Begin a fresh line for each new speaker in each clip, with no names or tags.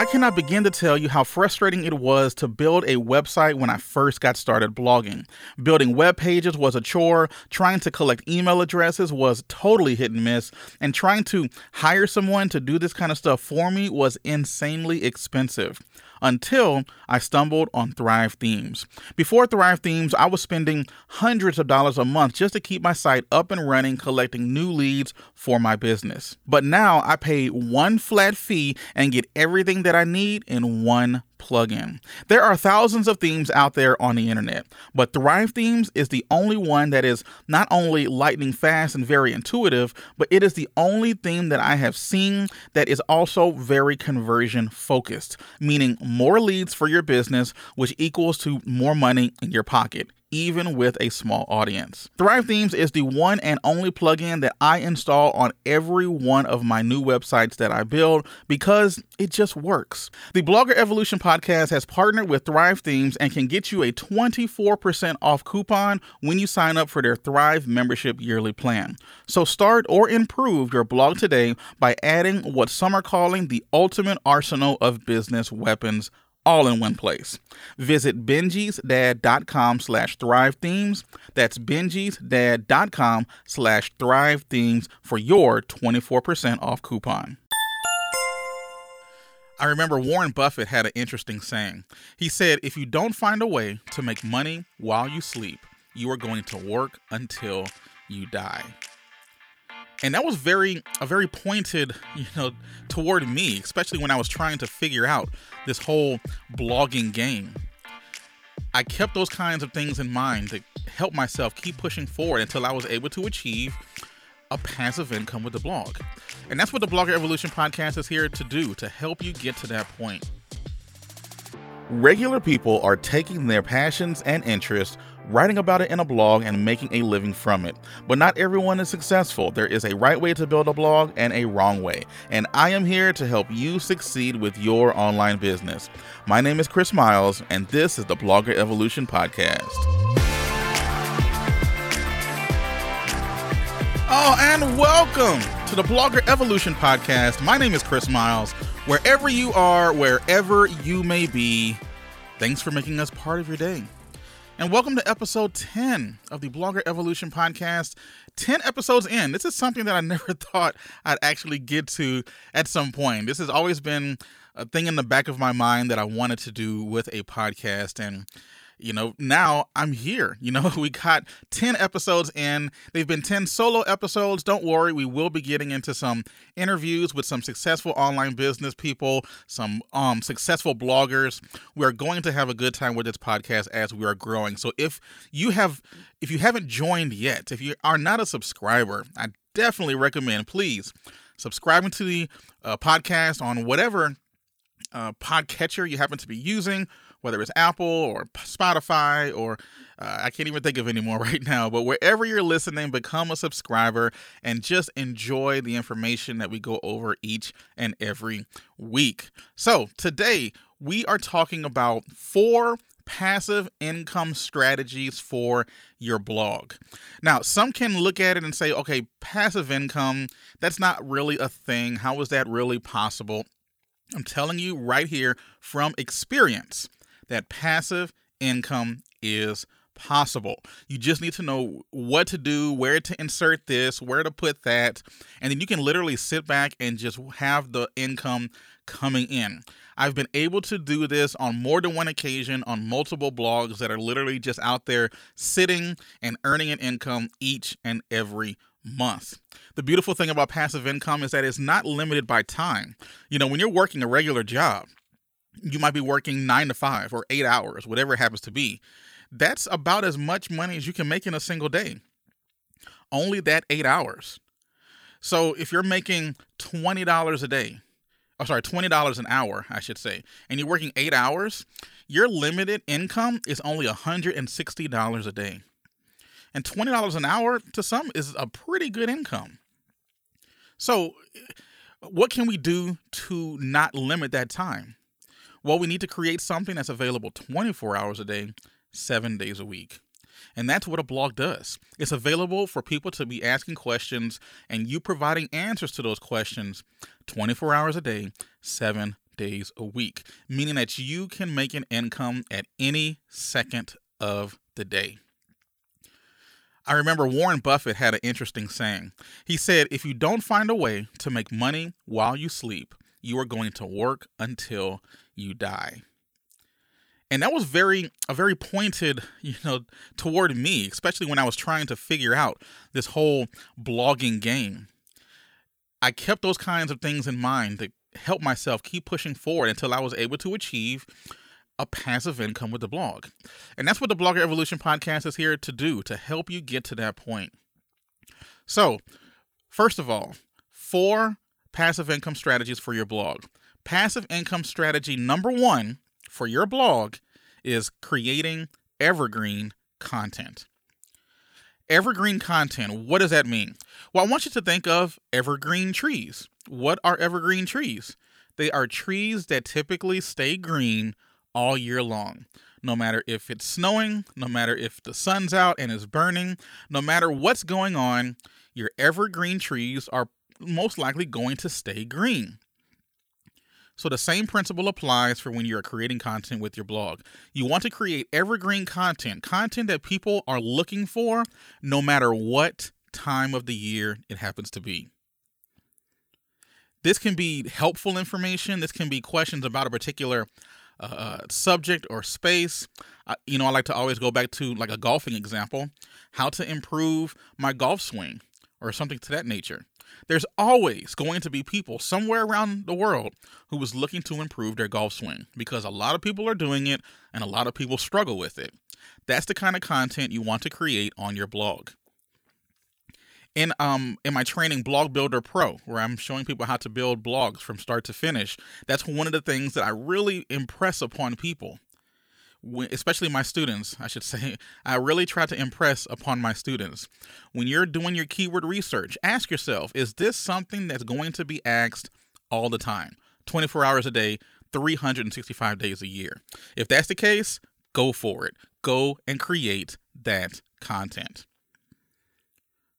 I cannot begin to tell you how frustrating it was to build a website when I first got started blogging. Building web pages was a chore, trying to collect email addresses was totally hit and miss, and trying to hire someone to do this kind of stuff for me was insanely expensive until I stumbled on Thrive Themes. Before Thrive Themes, I was spending hundreds of dollars a month just to keep my site up and running, collecting new leads for my business. But now I pay one flat fee and get everything that I need in one plugin. There are thousands of themes out there on the internet, but Thrive Themes is the only one that is not only lightning fast and very intuitive, but it is the only theme that I have seen that is also very conversion focused, meaning more leads for your business, which equals to more money in your pocket even with a small audience. Thrive Themes is the one and only plugin that I install on every one of my new websites that I build because it just works. The Blogger Evolution podcast has partnered with Thrive Themes and can get you a 24% off coupon when you sign up for their Thrive membership yearly plan. So start or improve your blog today by adding what some are calling the ultimate arsenal of business weapons all in one place. Visit benjisdad.com slash thrive themes. That's benjisdad.com slash thrive themes for your 24% off coupon. I remember Warren Buffett had an interesting saying. He said, If you don't find a way to make money while you sleep, you are going to work until you die and that was very a very pointed you know toward me especially when i was trying to figure out this whole blogging game. I kept those kinds of things in mind to help myself keep pushing forward until i was able to achieve a passive income with the blog. And that's what the blogger evolution podcast is here to do to help you get to that point. Regular people are taking their passions and interests writing about it in a blog and making a living from it. But not everyone is successful. There is a right way to build a blog and a wrong way. And I am here to help you succeed with your online business. My name is Chris Miles, and this is the Blogger Evolution Podcast. Oh, and welcome to the Blogger Evolution Podcast. My name is Chris Miles. Wherever you are, wherever you may be, thanks for making us part of your day and welcome to episode 10 of the Blogger Evolution podcast. 10 episodes in. This is something that I never thought I'd actually get to at some point. This has always been a thing in the back of my mind that I wanted to do with a podcast. And you know, now I'm here. You know, we got 10 episodes in. They've been 10 solo episodes. Don't worry, we will be getting into some interviews with some successful online business people, some um successful bloggers. We are going to have a good time with this podcast as we are growing. So if you have if you haven't joined yet, if you are not a subscriber, I definitely recommend please subscribing to the uh, podcast on whatever uh, podcatcher you happen to be using whether it's Apple or Spotify or uh, I can't even think of any more right now. But wherever you're listening, become a subscriber and just enjoy the information that we go over each and every week. So today we are talking about four passive income strategies for your blog. Now, some can look at it and say, okay, passive income, that's not really a thing. How is that really possible? I'm telling you right here from experience that passive income is possible. You just need to know what to do, where to insert this, where to put that, and then you can literally sit back and just have the income coming in. I've been able to do this on more than one occasion on multiple blogs that are literally just out there sitting and earning an income each and every month. The beautiful thing about passive income is that it's not limited by time. You know, when you're working a regular job, you might be working nine to five or eight hours, whatever it happens to be. That's about as much money as you can make in a single day. Only that eight hours. So if you're making $20 a day, oh, sorry, $20 an hour, I should say, and you're working eight hours, your limited income is only $160 a day. And $20 an hour to some is a pretty good income. So, what can we do to not limit that time? Well, we need to create something that's available 24 hours a day, seven days a week. And that's what a blog does. It's available for people to be asking questions and you providing answers to those questions 24 hours a day, seven days a week, meaning that you can make an income at any second of the day. I remember Warren Buffett had an interesting saying. He said, If you don't find a way to make money while you sleep, you are going to work until you die. And that was very a very pointed, you know, toward me, especially when I was trying to figure out this whole blogging game. I kept those kinds of things in mind to help myself keep pushing forward until I was able to achieve a passive income with the blog. And that's what the Blogger Evolution podcast is here to do, to help you get to that point. So, first of all, four passive income strategies for your blog. Passive income strategy number one for your blog is creating evergreen content. Evergreen content, what does that mean? Well, I want you to think of evergreen trees. What are evergreen trees? They are trees that typically stay green all year long. No matter if it's snowing, no matter if the sun's out and is burning, no matter what's going on, your evergreen trees are most likely going to stay green. So the same principle applies for when you're creating content with your blog. You want to create evergreen content, content that people are looking for no matter what time of the year it happens to be. This can be helpful information. This can be questions about a particular uh, subject or space. Uh, you know, I like to always go back to like a golfing example how to improve my golf swing or something to that nature. There's always going to be people somewhere around the world who is looking to improve their golf swing because a lot of people are doing it and a lot of people struggle with it. That's the kind of content you want to create on your blog. In um in my training Blog Builder Pro, where I'm showing people how to build blogs from start to finish, that's one of the things that I really impress upon people especially my students, I should say, I really try to impress upon my students. When you're doing your keyword research, ask yourself is this something that's going to be asked all the time, 24 hours a day, 365 days a year? If that's the case, go for it. Go and create that content.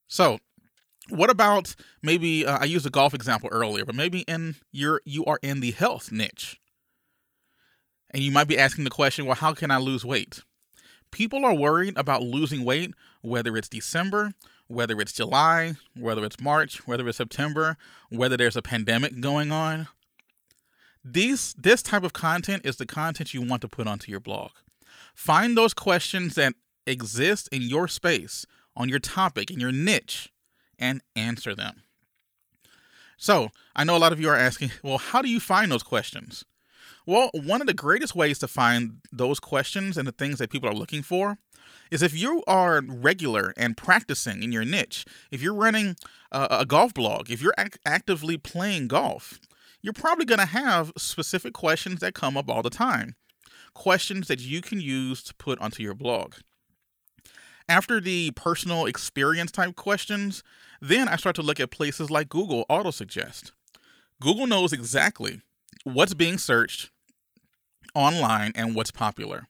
So, what about maybe uh, I used a golf example earlier, but maybe in your you are in the health niche and you might be asking the question, well, how can I lose weight? People are worried about losing weight, whether it's December, whether it's July, whether it's March, whether it's September, whether there's a pandemic going on. These this type of content is the content you want to put onto your blog. Find those questions that exist in your space, on your topic, in your niche, and answer them. So, I know a lot of you are asking, well, how do you find those questions? Well, one of the greatest ways to find those questions and the things that people are looking for is if you are regular and practicing in your niche, if you're running a, a golf blog, if you're ac- actively playing golf, you're probably going to have specific questions that come up all the time. Questions that you can use to put onto your blog. After the personal experience type questions, then I start to look at places like Google Autosuggest. Google knows exactly what's being searched online and what's popular.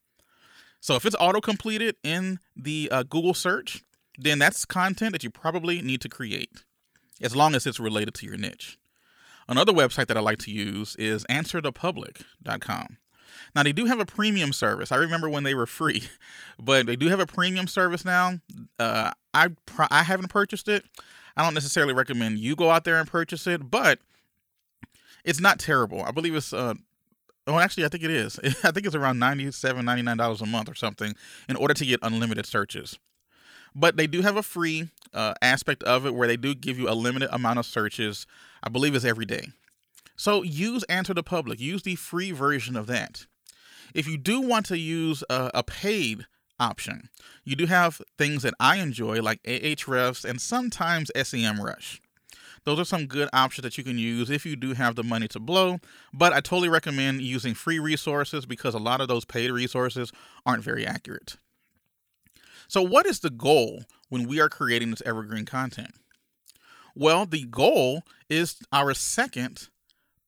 So if it's auto completed in the uh, Google search, then that's content that you probably need to create, as long as it's related to your niche. Another website that I like to use is answerthepublic.com. Now they do have a premium service. I remember when they were free, but they do have a premium service now. Uh, I I haven't purchased it. I don't necessarily recommend you go out there and purchase it, but it's not terrible. I believe it's uh Oh, actually, I think it is. I think it's around $97, $99 a month or something in order to get unlimited searches. But they do have a free uh, aspect of it where they do give you a limited amount of searches. I believe it's every day. So use Answer the Public. Use the free version of that. If you do want to use a, a paid option, you do have things that I enjoy like Ahrefs and sometimes SEMrush. Those are some good options that you can use if you do have the money to blow. But I totally recommend using free resources because a lot of those paid resources aren't very accurate. So, what is the goal when we are creating this evergreen content? Well, the goal is our second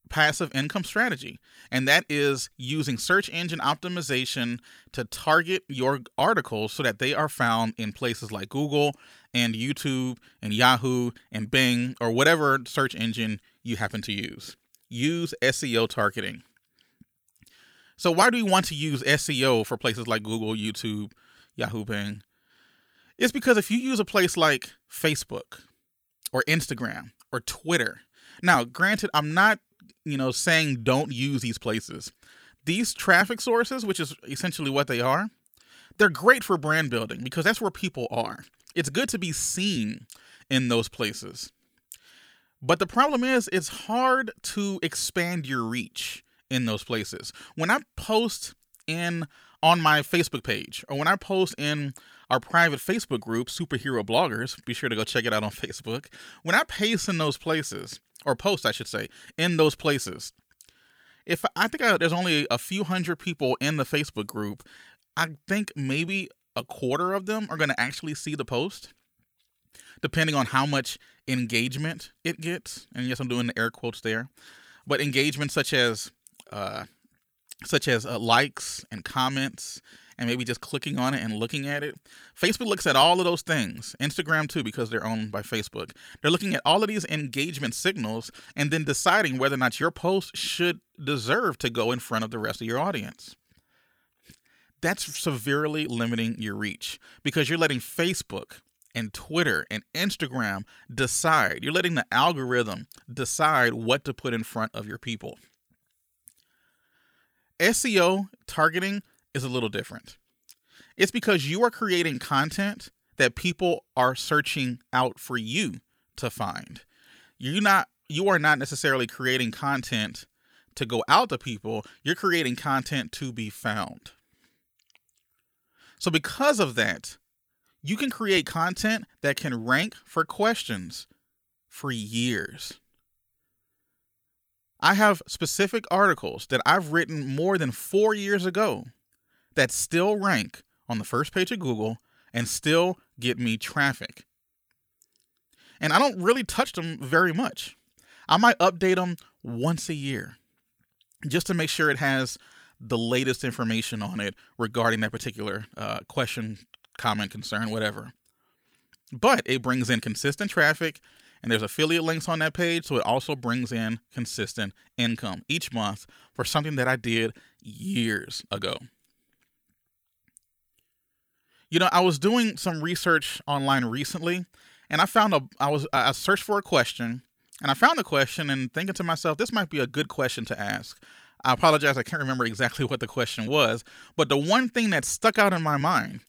passive income strategy, and that is using search engine optimization to target your articles so that they are found in places like Google and YouTube and Yahoo and Bing or whatever search engine you happen to use. Use SEO targeting. So why do we want to use SEO for places like Google, YouTube, Yahoo, Bing? It's because if you use a place like Facebook or Instagram or Twitter, now granted, I'm not, you know, saying don't use these places. These traffic sources, which is essentially what they are, they're great for brand building because that's where people are. It's good to be seen in those places. But the problem is, it's hard to expand your reach in those places. When I post in on my Facebook page or when I post in our private Facebook group, Superhero Bloggers, be sure to go check it out on Facebook. When I paste in those places, or post, I should say, in those places, if I think I, there's only a few hundred people in the Facebook group, I think maybe a quarter of them are going to actually see the post, depending on how much engagement it gets. And yes, I'm doing the air quotes there, but engagement such as uh, such as uh, likes and comments and maybe just clicking on it and looking at it. Facebook looks at all of those things. Instagram too, because they're owned by Facebook. They're looking at all of these engagement signals and then deciding whether or not your post should deserve to go in front of the rest of your audience. That's severely limiting your reach because you're letting Facebook and Twitter and Instagram decide. You're letting the algorithm decide what to put in front of your people. SEO targeting is a little different. It's because you are creating content that people are searching out for you to find. You not you are not necessarily creating content to go out to people, you're creating content to be found. So because of that, you can create content that can rank for questions for years. I have specific articles that I've written more than four years ago that still rank on the first page of Google and still get me traffic. And I don't really touch them very much. I might update them once a year just to make sure it has the latest information on it regarding that particular uh, question, comment, concern, whatever. But it brings in consistent traffic and there's affiliate links on that page. So it also brings in consistent income each month for something that I did years ago. You know, I was doing some research online recently and I found a I was I searched for a question and I found the question and thinking to myself, this might be a good question to ask. I apologize, I can't remember exactly what the question was, but the one thing that stuck out in my mind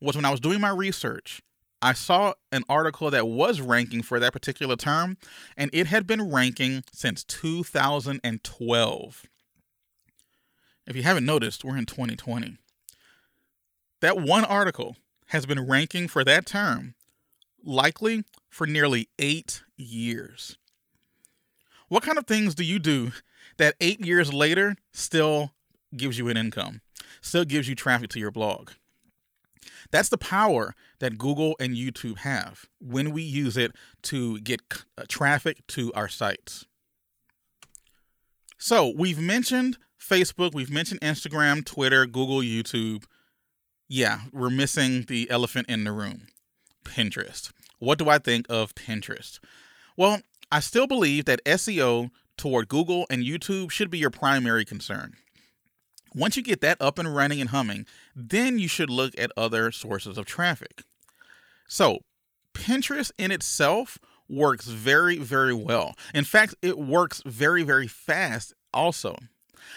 was when I was doing my research I saw an article that was ranking for that particular term, and it had been ranking since 2012. If you haven't noticed, we're in 2020. That one article has been ranking for that term likely for nearly eight years. What kind of things do you do that eight years later still gives you an income, still gives you traffic to your blog? That's the power that Google and YouTube have when we use it to get uh, traffic to our sites. So we've mentioned Facebook, we've mentioned Instagram, Twitter, Google, YouTube. Yeah, we're missing the elephant in the room Pinterest. What do I think of Pinterest? Well, I still believe that SEO toward Google and YouTube should be your primary concern. Once you get that up and running and humming, then you should look at other sources of traffic. So, Pinterest in itself works very, very well. In fact, it works very, very fast also.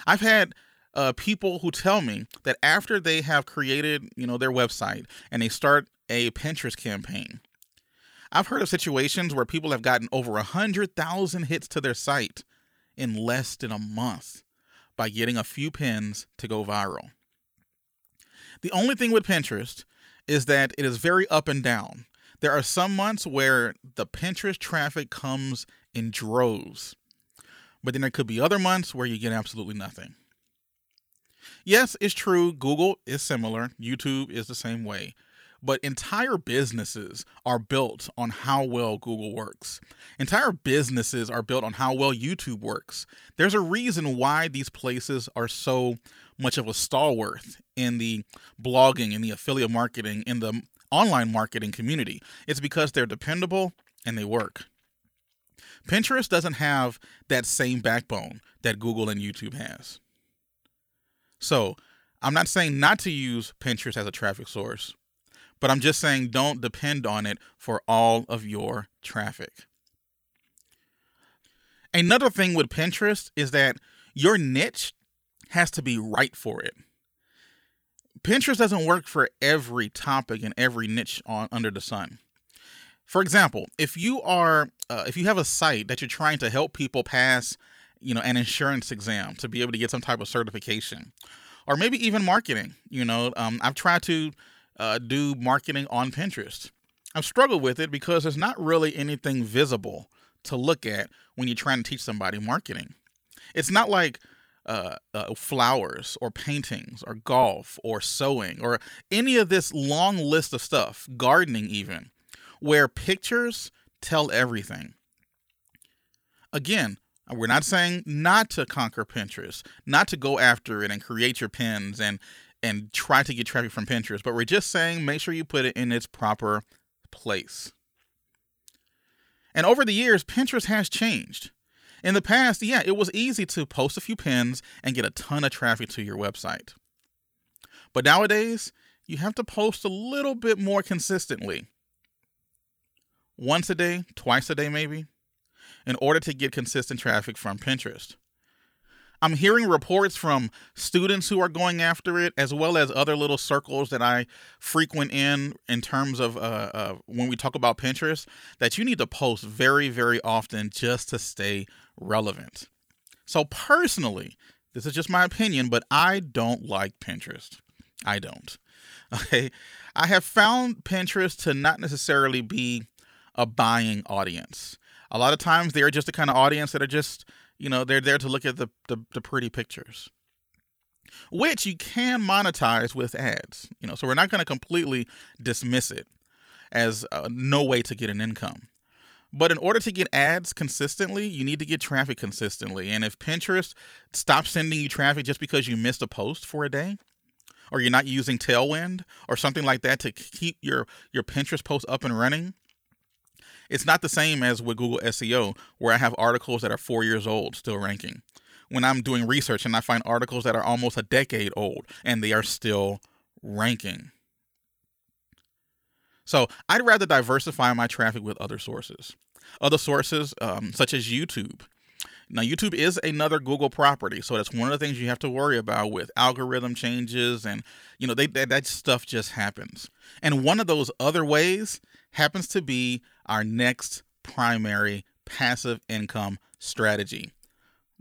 I've had uh, people who tell me that after they have created, you know, their website and they start a Pinterest campaign, I've heard of situations where people have gotten over a hundred thousand hits to their site in less than a month by getting a few pins to go viral. The only thing with Pinterest is that it is very up and down. There are some months where the Pinterest traffic comes in droves, but then there could be other months where you get absolutely nothing. Yes, it's true, Google is similar, YouTube is the same way but entire businesses are built on how well Google works. Entire businesses are built on how well YouTube works. There's a reason why these places are so much of a stalwart in the blogging, in the affiliate marketing, in the online marketing community. It's because they're dependable and they work. Pinterest doesn't have that same backbone that Google and YouTube has. So I'm not saying not to use Pinterest as a traffic source, but I'm just saying don't depend on it for all of your traffic. Another thing with Pinterest is that your niche has to be right for it. Pinterest doesn't work for every topic and every niche on under the sun. For example, if you are uh, if you have a site that you're trying to help people pass, you know, an insurance exam to be able to get some type of certification, or maybe even marketing, you know, um, I've tried to uh, do marketing on Pinterest. I've struggled with it because there's not really anything visible to look at when you're trying to teach somebody marketing. It's not like uh, uh, flowers or paintings or golf or sewing or any of this long list of stuff, gardening even, where pictures tell everything. Again, we're not saying not to conquer Pinterest, not to go after it and create your pins and and try to get traffic from Pinterest, but we're just saying make sure you put it in its proper place. And over the years, Pinterest has changed. In the past, yeah, it was easy to post a few pins and get a ton of traffic to your website. But nowadays, you have to post a little bit more consistently. Once a day, twice a day, maybe, in order to get consistent traffic from Pinterest. I'm hearing reports from students who are going after it, as well as other little circles that I frequent in, in terms of uh, uh, when we talk about Pinterest, that you need to post very, very often just to stay relevant. So, personally, this is just my opinion, but I don't like Pinterest. I don't. Okay. I have found Pinterest to not necessarily be a buying audience. A lot of times they're just the kind of audience that are just you know, they're there to look at the, the, the pretty pictures, which you can monetize with ads. You know, so we're not going to completely dismiss it as uh, no way to get an income. But in order to get ads consistently, you need to get traffic consistently. And if Pinterest stops sending you traffic just because you missed a post for a day, or you're not using Tailwind or something like that to keep your your Pinterest post up and running, it's not the same as with Google SEO, where I have articles that are four years old still ranking. When I'm doing research and I find articles that are almost a decade old and they are still ranking. So I'd rather diversify my traffic with other sources. Other sources, um, such as YouTube. Now, YouTube is another Google property, so that's one of the things you have to worry about with algorithm changes, and you know they, that, that stuff just happens. And one of those other ways happens to be our next primary passive income strategy.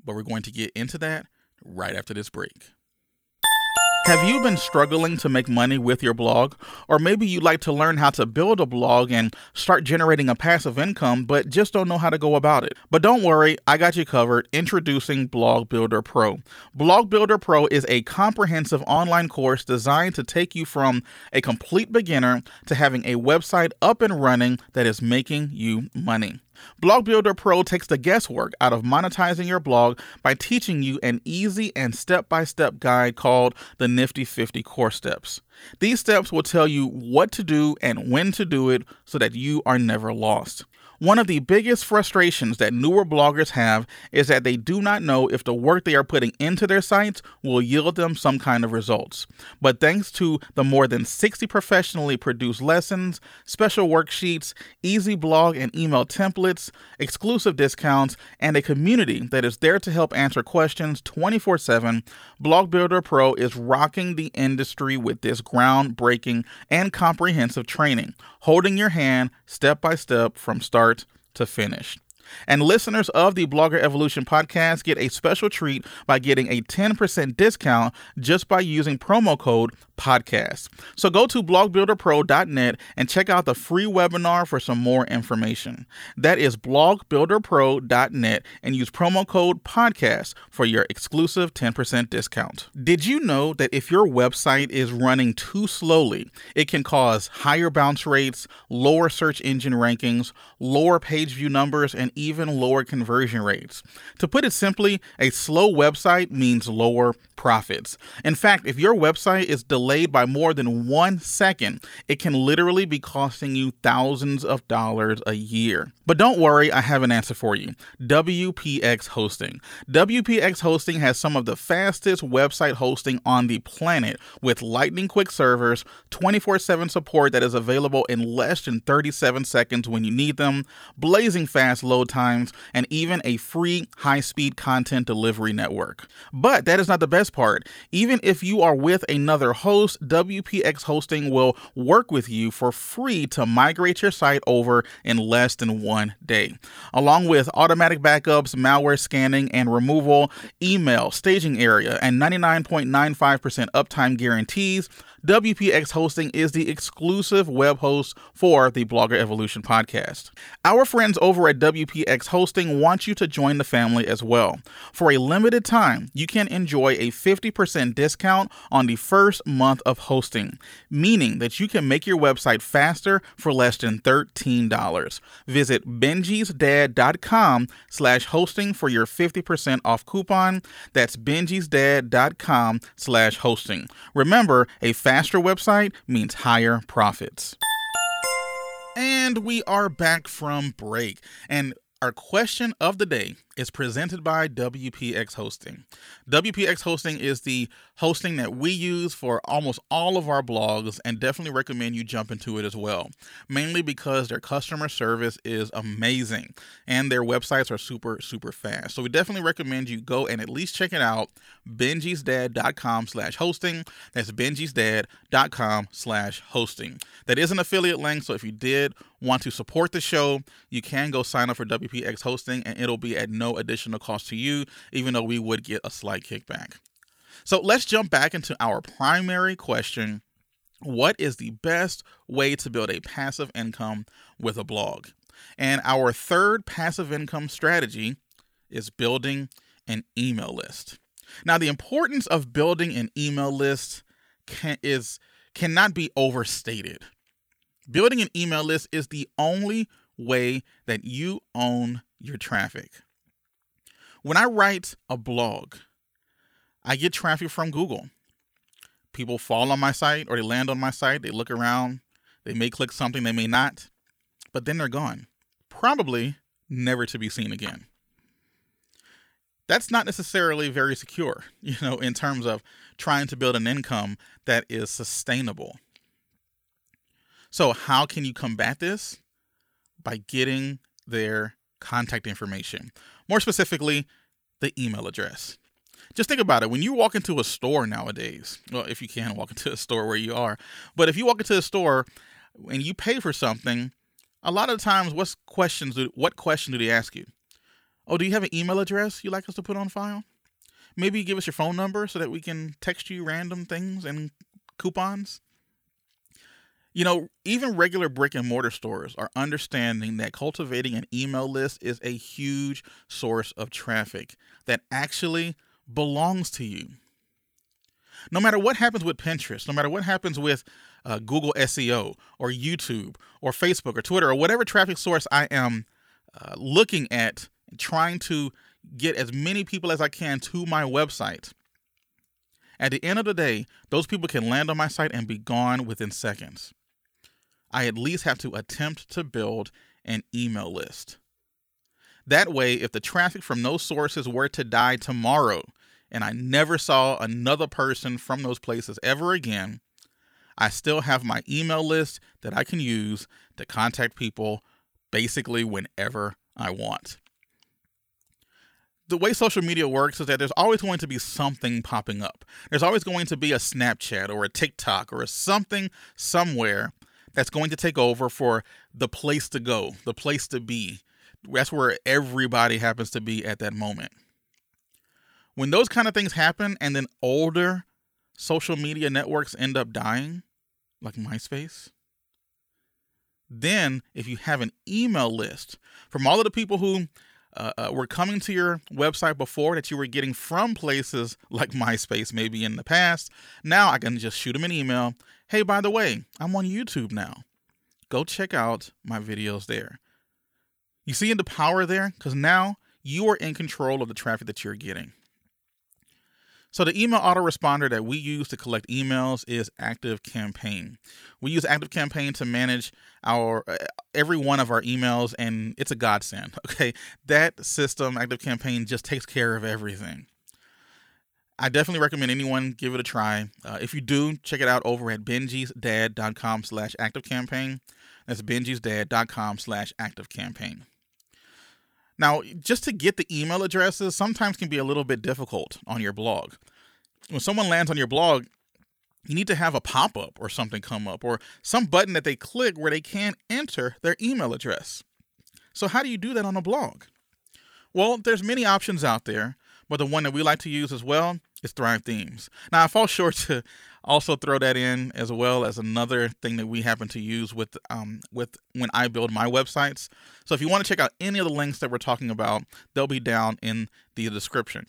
But we're going to get into that right after this break. Have you been struggling to make money with your blog? Or maybe you'd like to learn how to build a blog and start generating a passive income, but just don't know how to go about it. But don't worry, I got you covered. Introducing Blog Builder Pro. Blog Builder Pro is a comprehensive online course designed to take you from a complete beginner to having a website up and running that is making you money. Blog Builder Pro takes the guesswork out of monetizing your blog by teaching you an easy and step by step guide called the Nifty 50 Core Steps. These steps will tell you what to do and when to do it so that you are never lost. One of the biggest frustrations that newer bloggers have is that they do not know if the work they are putting into their sites will yield them some kind of results. But thanks to the more than 60 professionally produced lessons, special worksheets, easy blog and email templates, exclusive discounts, and a community that is there to help answer questions 24 7, Blog Builder Pro is rocking the industry with this groundbreaking and comprehensive training, holding your hand step by step from start to finish. And listeners of the Blogger Evolution podcast get a special treat by getting a 10% discount just by using promo code podcast. So go to blogbuilderpro.net and check out the free webinar for some more information. That is blogbuilderpro.net and use promo code podcast for your exclusive 10% discount. Did you know that if your website is running too slowly, it can cause higher bounce rates, lower search engine rankings, lower page view numbers, and even lower conversion rates. To put it simply, a slow website means lower profits. In fact, if your website is delayed by more than one second, it can literally be costing you thousands of dollars a year. But don't worry, I have an answer for you WPX Hosting. WPX Hosting has some of the fastest website hosting on the planet with lightning quick servers, 24 7 support that is available in less than 37 seconds when you need them, blazing fast load times, and even a free high speed content delivery network. But that is not the best part. Even if you are with another host, WPX Hosting will work with you for free to migrate your site over in less than one day. Along with automatic backups, malware scanning and removal, email, staging area, and 99.95% uptime guarantees, WPX Hosting is the exclusive web host for the Blogger Evolution podcast. Our friends over at WPX Hosting want you to join the family as well. For a limited time, you can enjoy a 50% discount on the first month of hosting, meaning that you can make your website faster for less than $13. Visit benjisdad.com slash hosting for your 50% off coupon. That's benjisdad.com slash hosting. Remember, a fast faster website means higher profits. And we are back from break. And our question of the day is presented by WPX Hosting. WPX Hosting is the hosting that we use for almost all of our blogs and definitely recommend you jump into it as well. Mainly because their customer service is amazing and their websites are super, super fast. So we definitely recommend you go and at least check it out. Benji'sDad.com slash hosting. That's Benji'sDad.com slash hosting. That is an affiliate link. So if you did want to support the show, you can go sign up for WPX Hosting and it'll be at no additional cost to you, even though we would get a slight kickback. So let's jump back into our primary question What is the best way to build a passive income with a blog? And our third passive income strategy is building an email list. Now, the importance of building an email list can, is cannot be overstated. Building an email list is the only way that you own your traffic. When I write a blog, I get traffic from Google. People fall on my site or they land on my site, they look around, they may click something, they may not, but then they're gone. Probably never to be seen again. That's not necessarily very secure, you know, in terms of trying to build an income that is sustainable. So, how can you combat this? By getting their contact information. More specifically, the email address. Just think about it. When you walk into a store nowadays, well, if you can walk into a store where you are, but if you walk into a store and you pay for something, a lot of times, what questions do what question do they ask you? Oh, do you have an email address you'd like us to put on file? Maybe give us your phone number so that we can text you random things and coupons. You know, even regular brick and mortar stores are understanding that cultivating an email list is a huge source of traffic that actually belongs to you. No matter what happens with Pinterest, no matter what happens with uh, Google SEO or YouTube or Facebook or Twitter or whatever traffic source I am uh, looking at, trying to get as many people as I can to my website. At the end of the day, those people can land on my site and be gone within seconds. I at least have to attempt to build an email list. That way, if the traffic from those sources were to die tomorrow and I never saw another person from those places ever again, I still have my email list that I can use to contact people basically whenever I want. The way social media works is that there's always going to be something popping up. There's always going to be a Snapchat or a TikTok or a something somewhere that's going to take over for the place to go, the place to be. That's where everybody happens to be at that moment. When those kind of things happen and then older social media networks end up dying, like MySpace, then if you have an email list from all of the people who uh, uh, were coming to your website before that you were getting from places like MySpace, maybe in the past. Now I can just shoot them an email. Hey, by the way, I'm on YouTube now. Go check out my videos there. You see the power there? Because now you are in control of the traffic that you're getting. So the email autoresponder that we use to collect emails is Active Campaign. We use Active Campaign to manage our uh, every one of our emails, and it's a godsend. Okay, that system, Active Campaign, just takes care of everything. I definitely recommend anyone give it a try. Uh, if you do, check it out over at benjisdad.com slash activecampaign. That's benjisdad.com slash activecampaign. Now, just to get the email addresses sometimes can be a little bit difficult on your blog. When someone lands on your blog, you need to have a pop up or something come up or some button that they click where they can enter their email address. So, how do you do that on a blog? Well, there's many options out there, but the one that we like to use as well is Thrive Themes. Now, I fall short to also throw that in as well as another thing that we happen to use with um, with when I build my websites. So if you want to check out any of the links that we're talking about, they'll be down in the description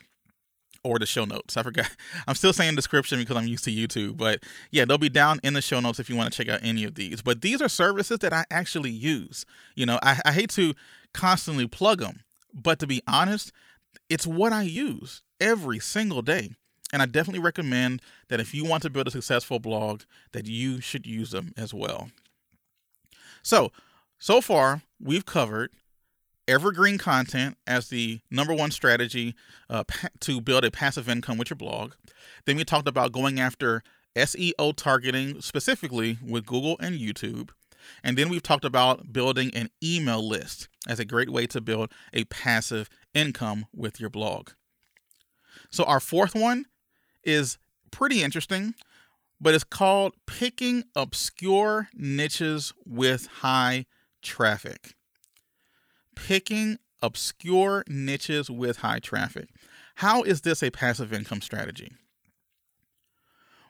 or the show notes. I forgot. I'm still saying description because I'm used to YouTube, but yeah, they'll be down in the show notes if you want to check out any of these. But these are services that I actually use. You know, I, I hate to constantly plug them, but to be honest, it's what I use every single day. And I definitely recommend that if you want to build a successful blog, that you should use them as well. So, so far, we've covered evergreen content as the number one strategy uh, to build a passive income with your blog. Then we talked about going after SEO targeting, specifically with Google and YouTube. And then we've talked about building an email list as a great way to build a passive income with your blog. So, our fourth one is pretty interesting, but it's called Picking Obscure Niches with High Traffic. Picking obscure niches with high traffic. How is this a passive income strategy?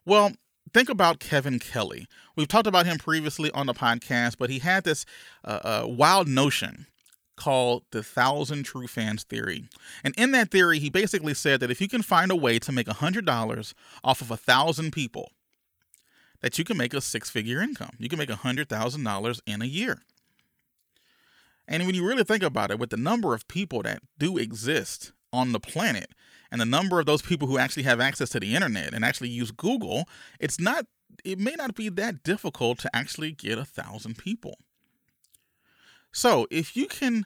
Well, think about Kevin Kelly. We've talked about him previously on the podcast, but he had this uh, uh, wild notion called the thousand true fans theory. And in that theory, he basically said that if you can find a way to make a $100 off of a thousand people, that you can make a six figure income. You can make a $100,000 in a year. And when you really think about it, with the number of people that do exist on the planet and the number of those people who actually have access to the internet and actually use Google, it's not, it may not be that difficult to actually get a thousand people. So if you can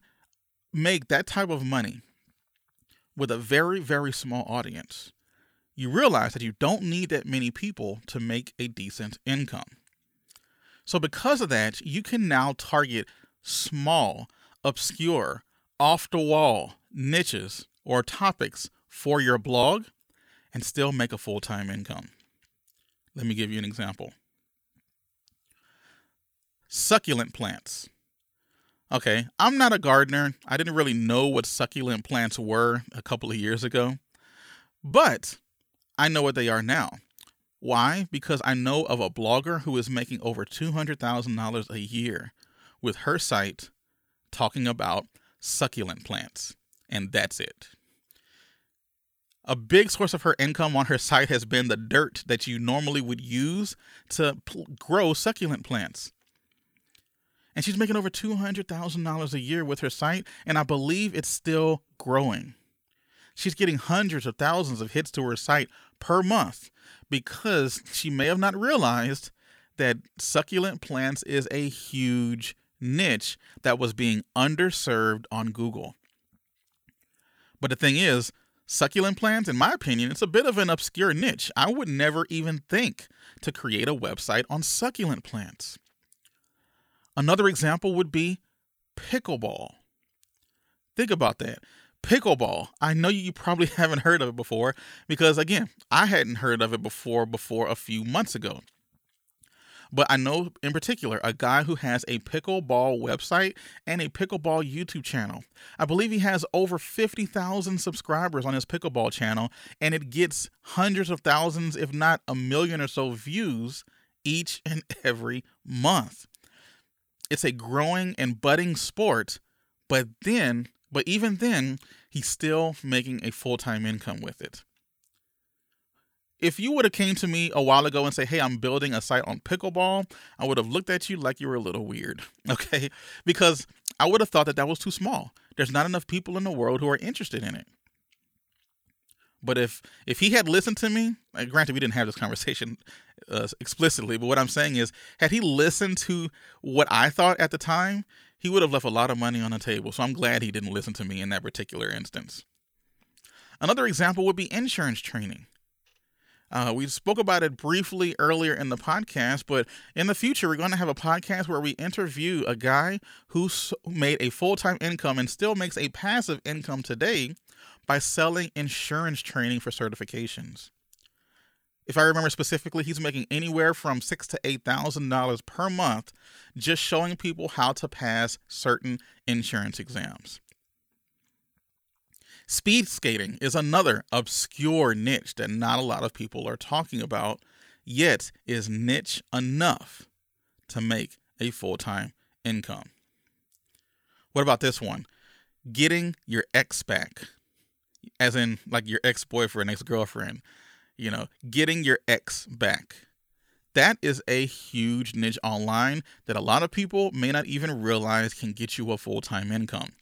make that type of money with a very, very small audience, you realize that you don't need that many people to make a decent income. So, because of that, you can now target small, obscure, off the wall niches or topics for your blog and still make a full time income. Let me give you an example succulent plants. Okay, I'm not a gardener. I didn't really know what succulent plants were a couple of years ago, but I know what they are now. Why? Because I know of a blogger who is making over $200,000 a year with her site talking about succulent plants, and that's it. A big source of her income on her site has been the dirt that you normally would use to pl- grow succulent plants and she's making over $200,000 a year with her site, and I believe it's still growing. She's getting hundreds of thousands of hits to her site per month because she may have not realized that succulent plants is a huge niche that was being underserved on Google. But the thing is, succulent plants, in my opinion, it's a bit of an obscure niche. I would never even think to create a website on succulent plants. Another example would be pickleball. Think about that. Pickleball. I know you probably haven't heard of it before because, again, I hadn't heard of it before before a few months ago. But I know in particular a guy who has a pickleball website and a pickleball YouTube channel. I believe he has over 50,000 subscribers on his pickleball channel, and it gets hundreds of thousands, if not a million or so views each and every month it's a growing and budding sport, but then, but even then, he's still making a full-time income with it. If you would have came to me a while ago and say, "Hey, I'm building a site on pickleball," I would have looked at you like you were a little weird, okay? Because I would have thought that that was too small. There's not enough people in the world who are interested in it. But if if he had listened to me, granted we didn't have this conversation uh, explicitly, but what I'm saying is, had he listened to what I thought at the time, he would have left a lot of money on the table. So I'm glad he didn't listen to me in that particular instance. Another example would be insurance training. Uh, we spoke about it briefly earlier in the podcast, but in the future, we're going to have a podcast where we interview a guy who made a full time income and still makes a passive income today by selling insurance training for certifications. If I remember specifically, he's making anywhere from six to eight thousand dollars per month just showing people how to pass certain insurance exams. Speed skating is another obscure niche that not a lot of people are talking about, yet is niche enough to make a full time income. What about this one? Getting your ex back, as in like your ex boyfriend, ex girlfriend, you know, getting your ex back. That is a huge niche online that a lot of people may not even realize can get you a full time income.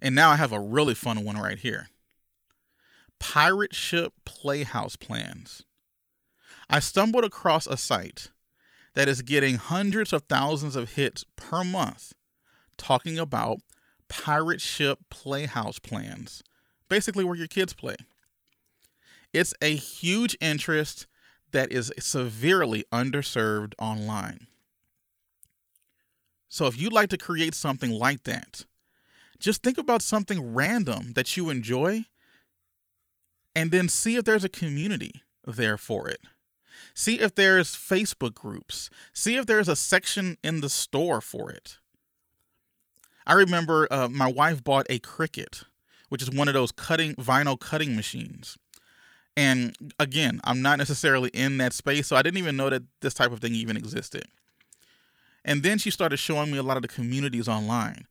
And now I have a really fun one right here Pirate Ship Playhouse Plans. I stumbled across a site that is getting hundreds of thousands of hits per month talking about pirate ship playhouse plans, basically where your kids play. It's a huge interest that is severely underserved online. So if you'd like to create something like that, just think about something random that you enjoy and then see if there's a community there for it. See if there's Facebook groups. See if there's a section in the store for it. I remember uh, my wife bought a Cricut, which is one of those cutting vinyl cutting machines. And again, I'm not necessarily in that space, so I didn't even know that this type of thing even existed. And then she started showing me a lot of the communities online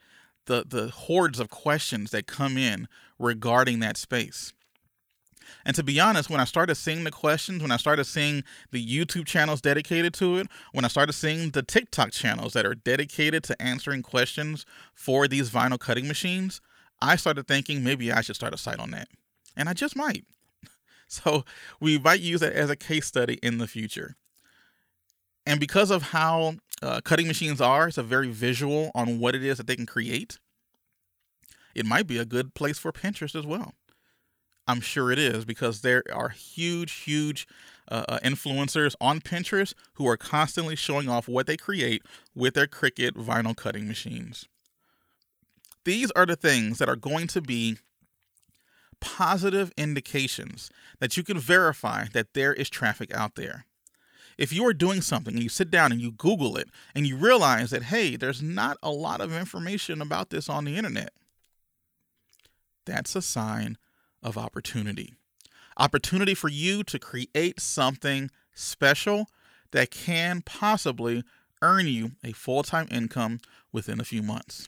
the the hordes of questions that come in regarding that space. And to be honest, when I started seeing the questions, when I started seeing the YouTube channels dedicated to it, when I started seeing the TikTok channels that are dedicated to answering questions for these vinyl cutting machines, I started thinking maybe I should start a site on that. And I just might. So we might use that as a case study in the future. And because of how uh, cutting machines are, it's a very visual on what it is that they can create. It might be a good place for Pinterest as well. I'm sure it is because there are huge, huge uh, uh, influencers on Pinterest who are constantly showing off what they create with their Cricut vinyl cutting machines. These are the things that are going to be positive indications that you can verify that there is traffic out there if you are doing something and you sit down and you Google it and you realize that, hey, there's not a lot of information about this on the internet, that's a sign of opportunity. Opportunity for you to create something special that can possibly earn you a full time income within a few months.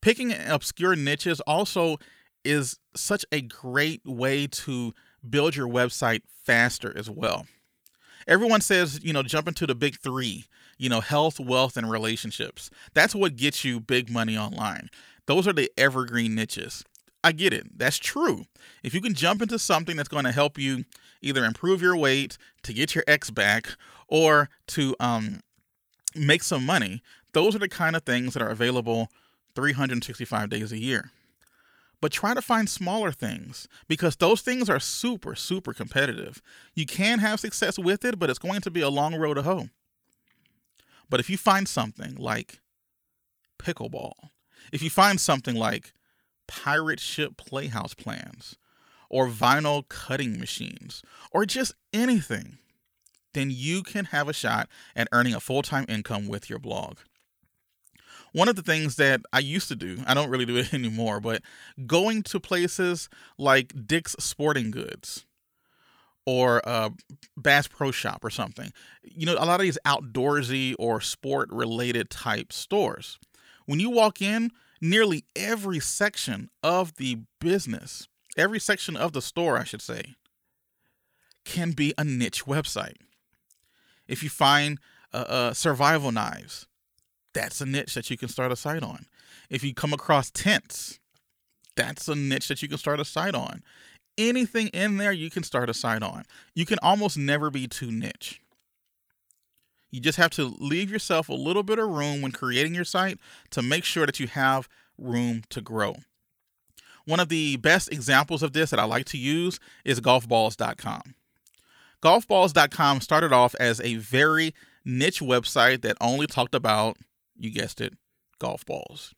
Picking obscure niches also is such a great way to build your website faster as well everyone says, you know, jump into the big three, you know, health, wealth, and relationships. That's what gets you big money online. Those are the evergreen niches. I get it. That's true. If you can jump into something that's going to help you either improve your weight, to get your ex back, or to um, make some money, those are the kind of things that are available 365 days a year but try to find smaller things because those things are super, super competitive. You can have success with it, but it's going to be a long road to hoe. But if you find something like pickleball, if you find something like pirate ship playhouse plans, or vinyl cutting machines, or just anything, then you can have a shot at earning a full time income with your blog one of the things that I used to do, I don't really do it anymore, but going to places like Dick's Sporting Goods or uh, Bass Pro Shop or something, you know, a lot of these outdoorsy or sport related type stores. When you walk in, nearly every section of the business, every section of the store, I should say, can be a niche website. If you find uh, uh, survival knives, that's a niche that you can start a site on. If you come across tents, that's a niche that you can start a site on. Anything in there you can start a site on. You can almost never be too niche. You just have to leave yourself a little bit of room when creating your site to make sure that you have room to grow. One of the best examples of this that I like to use is golfballs.com. Golfballs.com started off as a very niche website that only talked about, you guessed it, golf balls.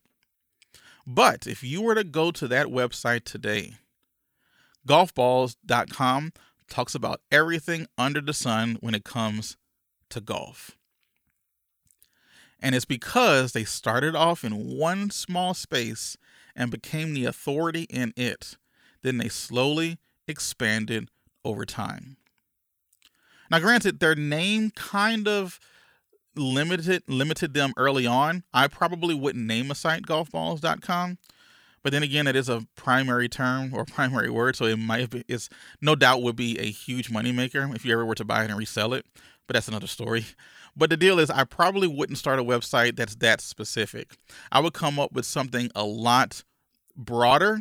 But if you were to go to that website today, golfballs.com talks about everything under the sun when it comes to golf. And it's because they started off in one small space and became the authority in it. Then they slowly expanded over time. Now, granted, their name kind of limited limited them early on. I probably wouldn't name a site golfballs.com, but then again, it is a primary term or primary word, so it might be it's no doubt would be a huge moneymaker if you ever were to buy it and resell it. But that's another story. But the deal is, I probably wouldn't start a website that's that specific. I would come up with something a lot broader,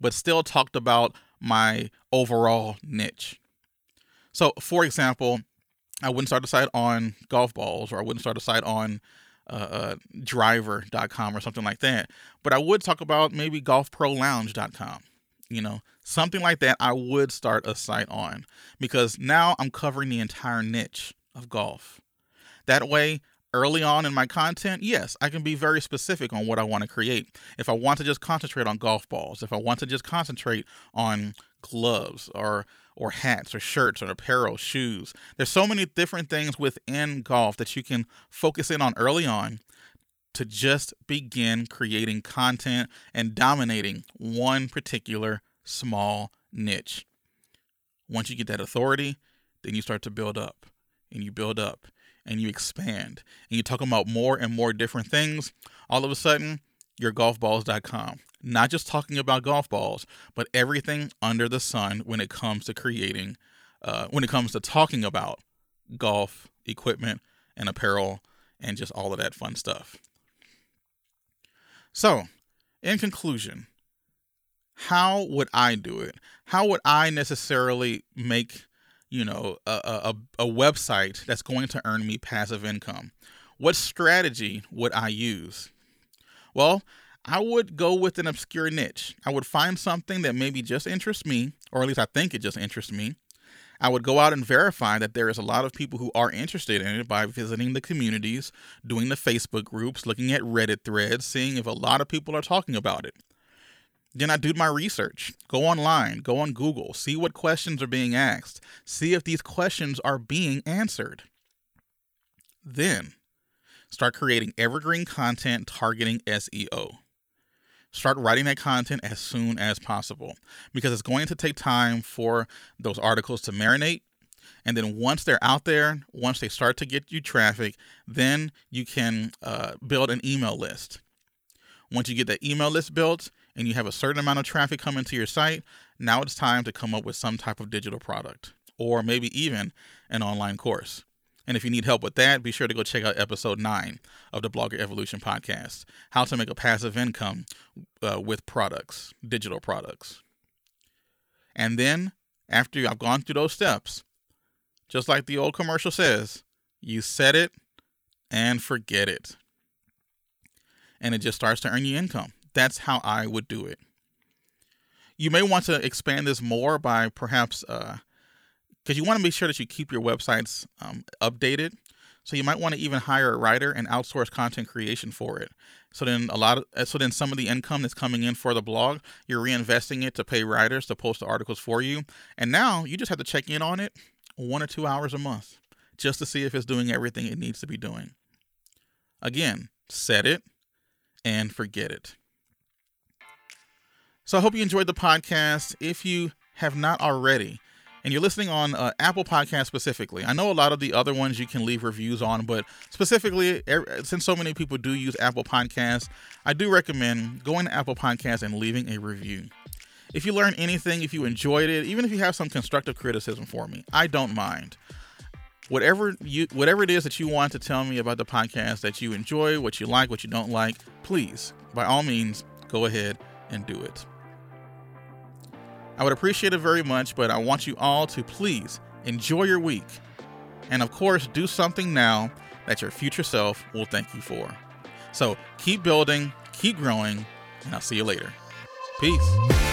but still talked about my overall niche. So, for example, I wouldn't start a site on golf balls or I wouldn't start a site on uh, uh, driver.com or something like that. But I would talk about maybe golfprolounge.com. You know, something like that, I would start a site on because now I'm covering the entire niche of golf. That way, early on in my content, yes, I can be very specific on what I want to create. If I want to just concentrate on golf balls, if I want to just concentrate on gloves or or hats or shirts or apparel, shoes. There's so many different things within golf that you can focus in on early on to just begin creating content and dominating one particular small niche. Once you get that authority, then you start to build up and you build up and you expand and you talk about more and more different things. All of a sudden, you're golfballs.com not just talking about golf balls, but everything under the sun when it comes to creating, uh, when it comes to talking about golf equipment and apparel and just all of that fun stuff. So, in conclusion, how would I do it? How would I necessarily make, you know, a, a, a website that's going to earn me passive income? What strategy would I use? Well, I would go with an obscure niche. I would find something that maybe just interests me, or at least I think it just interests me. I would go out and verify that there is a lot of people who are interested in it by visiting the communities, doing the Facebook groups, looking at Reddit threads, seeing if a lot of people are talking about it. Then I do my research. Go online, go on Google, see what questions are being asked, see if these questions are being answered. Then start creating evergreen content targeting SEO start writing that content as soon as possible because it's going to take time for those articles to marinate. And then once they're out there, once they start to get you traffic, then you can uh, build an email list. Once you get that email list built and you have a certain amount of traffic coming to your site, now it's time to come up with some type of digital product or maybe even an online course. And if you need help with that, be sure to go check out episode nine of the Blogger Evolution podcast How to Make a Passive Income uh, with Products, Digital Products. And then, after I've gone through those steps, just like the old commercial says, you set it and forget it. And it just starts to earn you income. That's how I would do it. You may want to expand this more by perhaps uh, because you want to make sure that you keep your websites um, updated. So you might want to even hire a writer and outsource content creation for it. So then a lot of uh, so then some of the income that's coming in for the blog, you're reinvesting it to pay writers to post the articles for you. And now you just have to check in on it one or two hours a month just to see if it's doing everything it needs to be doing. Again, set it and forget it. So I hope you enjoyed the podcast. If you have not already, and you're listening on uh, Apple Podcast specifically, I know a lot of the other ones you can leave reviews on, but specifically, since so many people do use Apple Podcasts, I do recommend going to Apple Podcasts and leaving a review. If you learned anything, if you enjoyed it, even if you have some constructive criticism for me, I don't mind. whatever you whatever it is that you want to tell me about the podcast that you enjoy, what you like, what you don't like, please, by all means, go ahead and do it. I would appreciate it very much, but I want you all to please enjoy your week. And of course, do something now that your future self will thank you for. So keep building, keep growing, and I'll see you later. Peace.